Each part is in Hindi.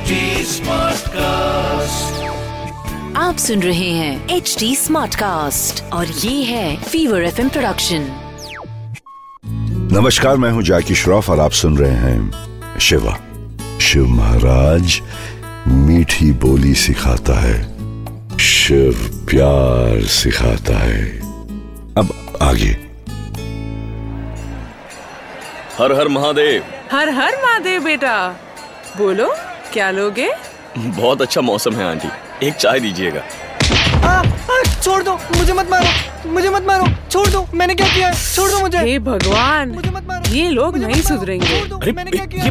HD Smartcast. आप सुन रहे हैं एच डी स्मार्ट कास्ट और ये है फीवर एफ़ प्रोडक्शन नमस्कार मैं हूँ जाकी श्रॉफ और आप सुन रहे हैं शिवा। शिव महाराज मीठी बोली सिखाता है शिव प्यार सिखाता है। अब आगे। हर हर महादेव। हर हर महादेव बेटा बोलो। क्या लोगे? बहुत अच्छा मौसम है आंटी। एक चाय दीजिएगा। छोड़ दो। मुझे मत मारो। मुझे मत मारो। छोड़ दो। मैंने क्या किया छोड़ दो मुझे। हे भगवान मुझे मत मारो। ये लोग नहीं सुधरेंगे। अरे मैंने क्या किया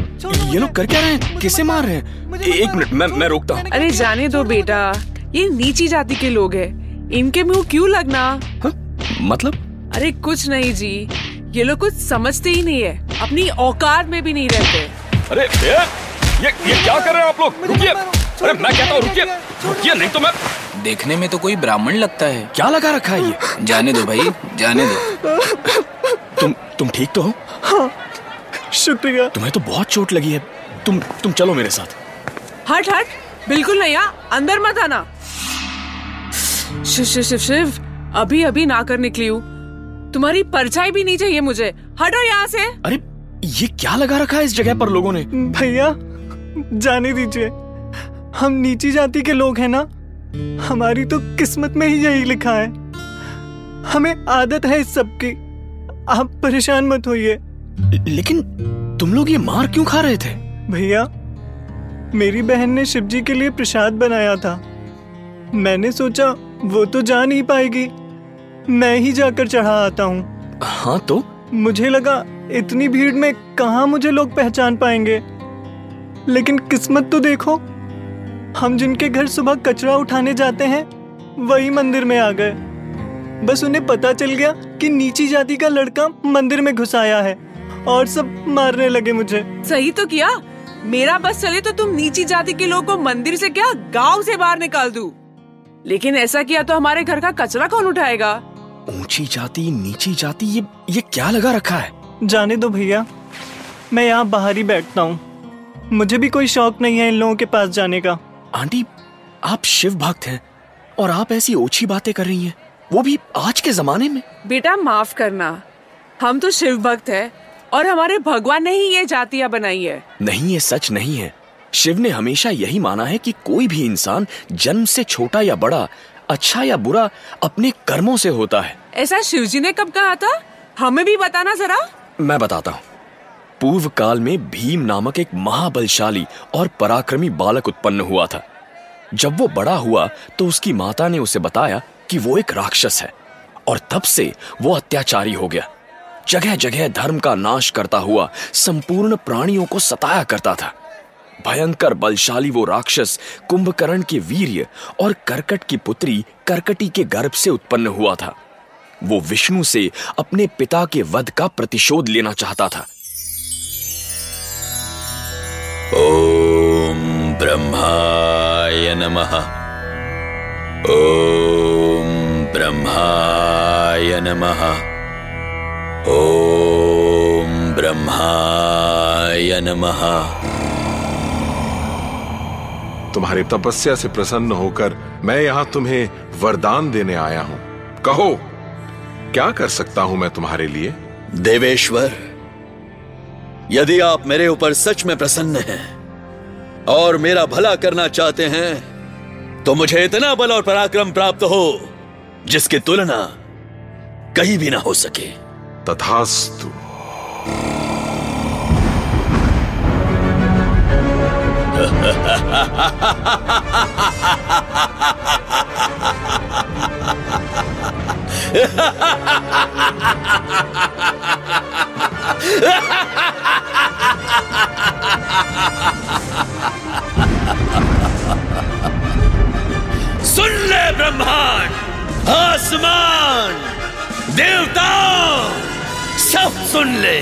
ये लोग कर क्या रहे हैं? मत मार रहे हैं? एक मिनट मैं मैं रोकता हूँ। अरे जाने दो बेटा। ये नीची जाति के लोग हैं। इनके मुँह क्यों लगना? हाँ? मतलब? अरे कुछ नहीं जी। ये लोग कुछ समझते ही नहीं है। अपनी औकात में भी नहीं रहते। अरे ये ये क्या कर रहे हैं आप लोग? रुकिए। अरे मैं कहता हूँ रुकिए। है? रुकिए नहीं तो मैं देखने में तो कोई ब्राह्मण लगता है। क्या लगा रखा है ये? जाने दो भाई जाने दो। तुम तुम ठीक तो हो? शुक्रिया। तुम्हें तो बहुत चोट लगी है। तुम तुम चलो मेरे साथ। हट हट। बिल्कुल नहीं आ अंदर मत आना। शिव शिव शिव शिव। अभी अभी ना कर निकली हूँ। तुम्हारी परछाई भी नहीं चाहिए मुझे। हटो यहाँ से। अरे ये क्या लगा रखा है इस जगह पर लोगों ने? भैया जाने दीजिए। हम नीची जाति के लोग हैं ना? हमारी तो किस्मत में ही यही लिखा है। हमें आदत है इस सब की। आप परेशान मत होइए। लेकिन तुम लोग ये मार क्यों खा रहे थे? भैया मेरी बहन ने शिवजी के लिए प्रसाद बनाया था। मैंने सोचा वो तो जा नहीं पाएगी। मैं ही जाकर चढ़ा आता हूँ। हाँ तो? मुझे लगा इतनी भीड़ में कहाँ मुझे लोग पहचान पाएँगे? लेकिन किस्मत तो देखो। हम जिनके घर सुबह कचरा उठाने जाते हैं वही मंदिर में आ गए। बस उन्हें पता चल गया कि नीची जाति का लड़का मंदिर में घुस आया है और सब मारने लगे मुझे। सही तो किया। मेरा बस चले तो तुम नीची जाति के लोगों को मंदिर से क्या गाँव से बाहर निकाल दू? लेकिन ऐसा किया तो हमारे घर का कचरा कौन उठाएगा? ऊँची जाति नीची जाति ये ये क्या लगा रखा है? जाने दो भैया मैं यहाँ बाहर ही बैठता हूँ। मुझे भी कोई शौक नहीं है इन लोगों के पास जाने का। आंटी आप शिव भक्त हैं और आप ऐसी ओछी बातें कर रही हैं। वो भी आज के जमाने में। बेटा माफ़ करना। हम तो शिव भक्त है और हमारे भगवान ने ही ये जातियाँ बनाई है। नहीं ये सच नहीं है। शिव ने हमेशा यही माना है कि कोई भी इंसान जन्म से छोटा या बड़ा अच्छा या बुरा अपने कर्मों से होता है। ऐसा शिव जी ने कब कहा था? हमें भी बताना जरा। मैं बताता हूँ। पूर्व काल में भीम नामक एक महाबलशाली और पराक्रमी बालक उत्पन्न हुआ था। जब वो बड़ा हुआ तो उसकी माता ने उसे बताया कि वो एक राक्षस है, और तब से वो अत्याचारी हो गया। जगह जगह धर्म का नाश करता हुआ संपूर्ण प्राणियों को सताया करता था। भयंकर बलशाली वो राक्षस कुंभकर्ण के वीर्य और करकट की पुत्री करकटी के गर्भ से उत्पन्न हुआ था। वो विष्णु से अपने पिता के वध का प्रतिशोध लेना चाहता था। ब्रह्माय नमः। ॐ ब्रह्माय नमः। ॐ ब्रह्माय नमः। तुम्हारी तपस्या से प्रसन्न होकर मैं यहाँ तुम्हें वरदान देने आया हूँ। कहो क्या कर सकता हूँ मैं तुम्हारे लिए? देवेश्वर यदि आप मेरे ऊपर सच में प्रसन्न हैं और मेरा भला करना चाहते हैं तो मुझे इतना बल और पराक्रम प्राप्त हो जिसकी तुलना कहीं भी ना हो सके। तथास्तु। ब्रह्मांड, आसमान, देवताओं, सब सुन ले।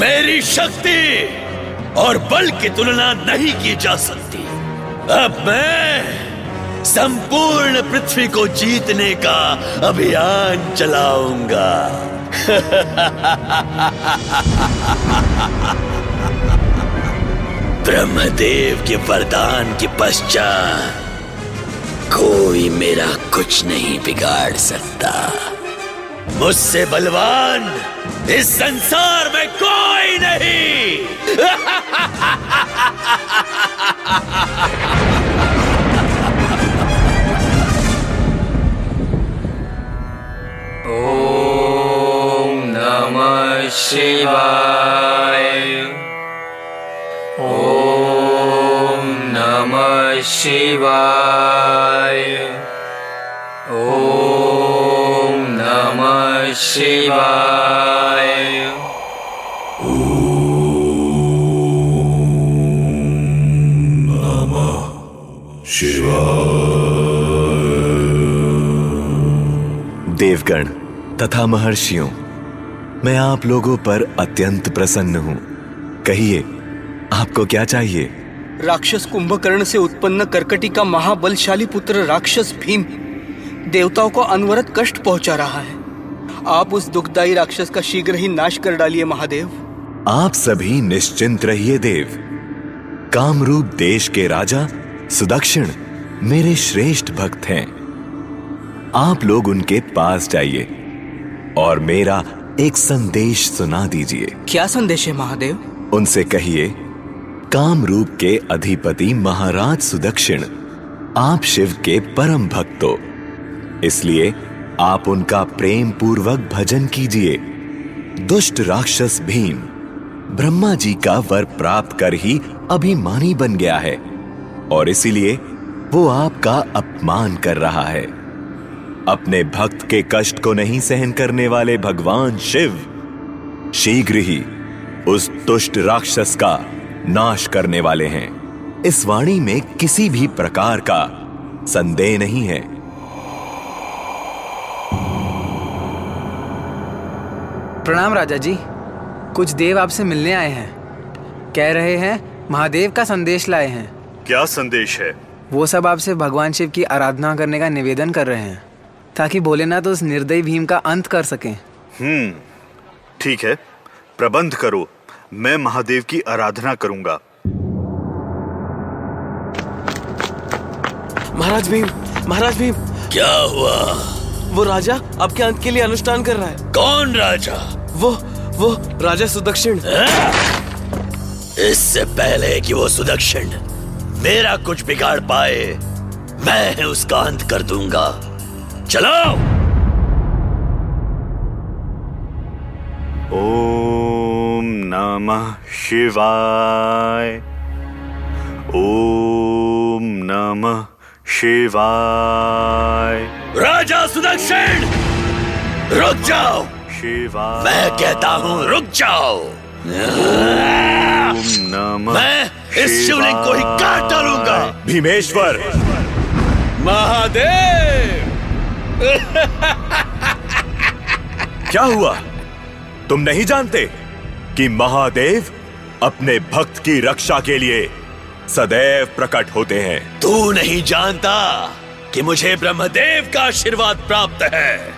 मेरी शक्ति और बल की तुलना नहीं की जा सकती। अब मैं संपूर्ण पृथ्वी को जीतने का अभियान चलाऊँगा। ब्रह्मदेव के वरदान के पश्चात कोई मेरा कुछ नहीं बिगाड़ सकता। मुझसे बलवान इस संसार में कोई नहीं। ओम शिवाय। ओम नमः शिवाय। देवगण तथा महर्षियों, मैं आप लोगों पर अत्यंत प्रसन्न हूँ। कहिए, आपको क्या चाहिए? राक्षस कुंभकर्ण से उत्पन्न करकटी का महाबलशाली पुत्र राक्षस भीम देवताओं को अनवरत कष्ट पहुँचा रहा है। आप उस दुखदाई राक्षस का शीघ्र ही नाश कर डालिए महादेव। आप सभी निश्चिंत रहिए देव। कामरूप देश के राजा सुदक्षिण मेरे श्रेष्ठ भक्त हैं। आप लोग उनके पास जाइए और मेरा एक संदेश सुना दीजिए। क्या संदेश है महादेव? उनसे कहिए कामरूप के अधिपति महाराज सुदक्षिण, आप शिव के परम भक्त। इसलिए आप उनका प्रेम पूर्वक भजन कीजिए। दुष्ट राक्षस भीम, ब्रह्मा जी का वर प्राप्त कर ही अभिमानी बन गया है, और इसीलिए वो आपका अपमान कर रहा है। अपने भक्त के कष्ट को नहीं सहन करने वाले भगवान शिव, शीघ्र ही उस दुष्ट राक्षस का नाश करने वाले हैं। इस वाणी में किसी भी प्रकार का संदेह नहीं है। प्रणाम राजा जी कुछ देव आपसे मिलने आए हैं। कह रहे हैं महादेव का संदेश लाए हैं। क्या संदेश है? वो सब आपसे भगवान शिव की आराधना करने का निवेदन कर रहे हैं ताकि भोलेनाथ उस निर्दयी भीम का अंत कर सकें। हम्म ठीक है। प्रबंध करो। मैं महादेव की आराधना करूँगा। महाराज भीम महाराज भीम। क्या हुआ? वो राजा आपके अंत के लिए अनुष्ठान कर रहा है। कौन राजा? वो वो राजा सुदक्षिण। इससे पहले कि वो सुदक्षिण मेरा कुछ बिगाड़ पाए मैं उसका अंत कर दूँगा। चलो ओम नमः शिवाय। ओम नमः शिवाय। राजा सुदक्षिण रुक जाओ। शिवाय। मैं कहता हूँ रुक जाओ। ओम नमः मैं इस शिवलिंग को ही काट डालूँगा। भीमेश्वर महादेव। क्या हुआ? तुम नहीं जानते? कि महादेव अपने भक्त की रक्षा के लिए सदैव प्रकट होते हैं। तू नहीं जानता कि मुझे ब्रह्मदेव का आशीर्वाद प्राप्त है।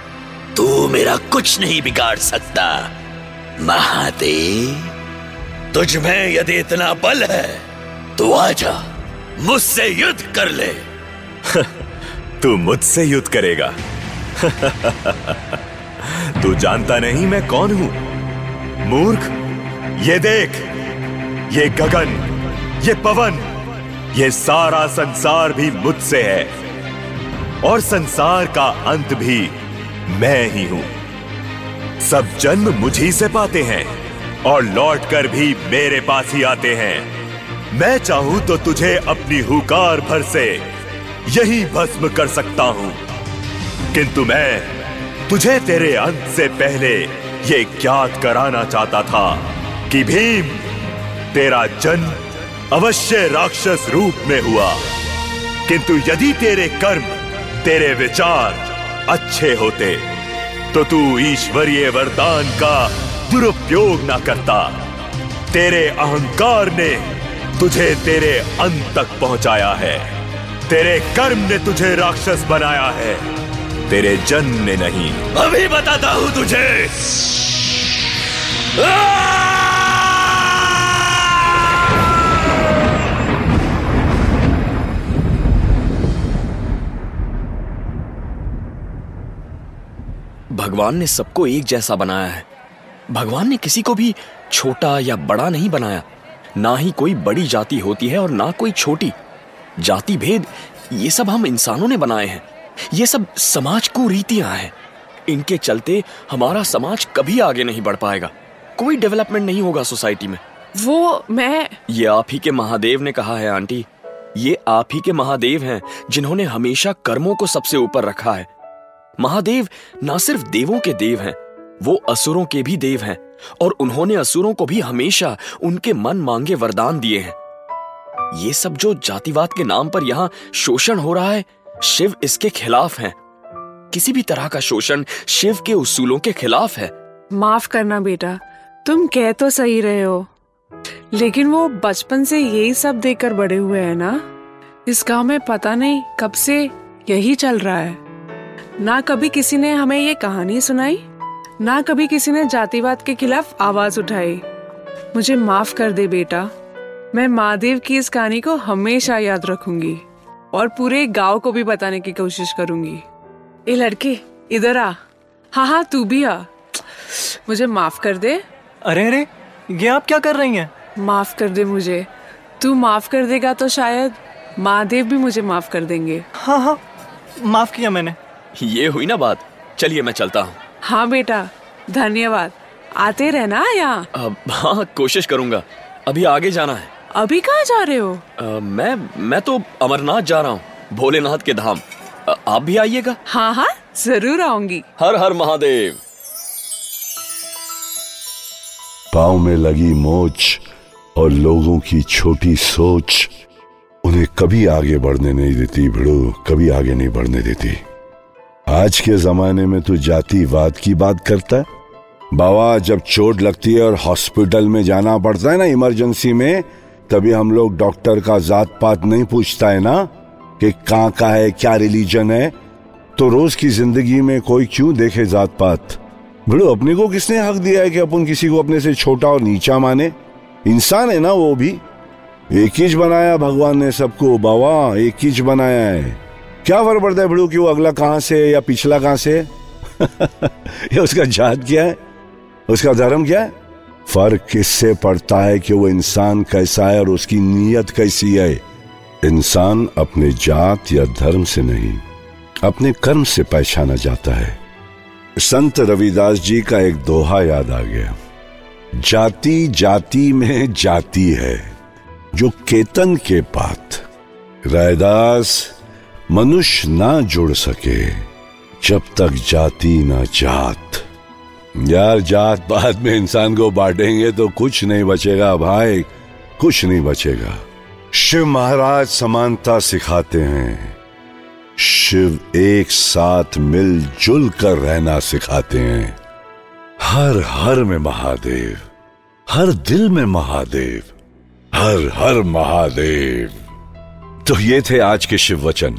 तू मेरा कुछ नहीं बिगाड़ सकता। महादेव तुझ में यदि इतना बल है तो आजा मुझसे युद्ध कर ले। तू मुझसे युद्ध करेगा। तू जानता नहीं मैं कौन हूँ। मूर्ख ये देख, ये गगन, ये पवन, ये सारा संसार भी मुझसे है। और संसार का अंत भी मैं ही हूँ। सब जन्म मुझी से पाते हैं और लौटकर भी मेरे पास ही आते हैं। मैं चाहूँ तो तुझे अपनी हुकार भर से यही भस्म कर सकता हूँ। किंतु मैं तुझे तेरे अंत से पहले ये ज्ञात कराना चाहता था। कि भीम तेरा जन्म अवश्य राक्षस रूप में हुआ। किंतु यदि तेरे कर्म, तेरे विचार अच्छे होते तो तू ईश्वरीय वरदान का दुरुपयोग ना करता। तेरे अहंकार ने तुझे तेरे अंत तक पहुँचाया है। तेरे कर्म ने तुझे राक्षस बनाया है। तेरे जन्म ने नहीं। अभी बताता हूँ तुझे। भगवान ने सबको एक जैसा बनाया है। भगवान ने किसी को भी छोटा या बड़ा नहीं बनाया। ना ही कोई बड़ी जाति होती है और ना कोई छोटी। जाति भेद ये सब हम इंसानों ने बनाए हैं। ये सब समाज को रीतियाँ हैं। इनके चलते हमारा समाज कभी आगे नहीं बढ़ पाएगा। कोई डेवलपमेंट नहीं होगा सोसाइटी में। वो मैं ये आप ही के महादेव ने कहा है आंटी। ये आप ही के महादेव हैं जिन्होंने हमेशा कर्मों को सबसे ऊपर रखा है। महादेव ना सिर्फ़ देवों के देव हैं, वो असुरों के भी देव हैं, और उन्होंने असुरों को भी हमेशा उनके मन मांगे वरदान दिए हैं। ये सब जो जातिवाद के नाम पर यहाँ शोषण हो रहा है, शिव इसके खिलाफ है। किसी भी तरह का शोषण शिव के उसूलों के खिलाफ है। माफ़ करना बेटा, तुम कह तो सही रहे हो। लेकिन वो बचपन से यही सब देखकर बड़े हुए हैं ना? इस गाँव में पता नहीं कब से यही चल रहा है। ना कभी किसी ने हमें ये कहानी सुनाई ना कभी किसी ने जातिवाद के खिलाफ आवाज़ उठाई। मुझे माफ़ कर दे बेटा। मैं महादेव की इस कहानी को हमेशा याद रखूँगी और पूरे गाँव को भी बताने की कोशिश करूँगी। ए लड़के इधर आ। हाँ हाँ तू भी आ। मुझे माफ़ कर दे। अरे अरे ये आप क्या कर रही हैं? माफ़ कर दे मुझे। तू माफ़ कर देगा तो शायद महादेव भी मुझे माफ़ कर देंगे। हाँ हाँ माफ़ किया मैंने। ये हुई ना बात। चलिए मैं चलता हूँ। हाँ बेटा धन्यवाद। आते रहना यहाँ। हाँ कोशिश करूँगा। अभी आगे जाना है। अभी कहाँ जा रहे हो? अ, मैं मैं तो अमरनाथ जा रहा हूँ भोलेनाथ के धाम। अ, आप भी आइएगा? हाँ हाँ ज़रूर आऊँगी। हर हर महादेव। पाँव में लगी मोच और लोगों की छोटी सोच उन्हें कभी आगे बढ़ने नहीं देती भिड़ो कभी आगे नहीं बढ़ने देती। आज के जमाने में तू जातिवाद की बात करता है। बाबा, जब चोट लगती है और हॉस्पिटल में जाना पड़ता है ना, इमरजेंसी में, तभी हम लोग डॉक्टर का जात पात नहीं पूछता है ना, कि कहाँ का है, क्या रिलीजन है। तो रोज की ज़िंदगी में कोई क्यों देखे जात पात भिड़ो अपने को किसने हक दिया है कि अपन किसी को अपने से छोटा और नीचा माने? इंसान है ना वो भी। एक ही बनाया, भगवान ने सबको, बाबा, एक ही बनाया है। क्या फ़र्क पड़ता है भिड़ो कि वो अगला कहाँ से या पिछला कहाँ से या उसका जात क्या है? उसका धर्म क्या है? फ़र्क किससे पड़ता है कि वो इंसान कैसा है और उसकी नीयत कैसी है? इंसान अपने जात या धर्म से नहीं, अपने कर्म से पहचाना जाता है। संत रविदास जी का एक दोहा याद आ गया। जाति जाति में जाति है, जो केतन के पात। रैदास मनुष्य ना जुड़ सके, जब तक जाति ना जात। यार, जात पात में इंसान को बांटेंगे तो कुछ नहीं बचेगा भाई, कुछ नहीं बचेगा। शिव महाराज समानता सिखाते हैं। शिव एक साथ मिलजुल कर रहना सिखाते हैं। हर हर में महादेव, हर दिल में महादेव, हर हर महादेव। तो ये थे आज के शिव वचन।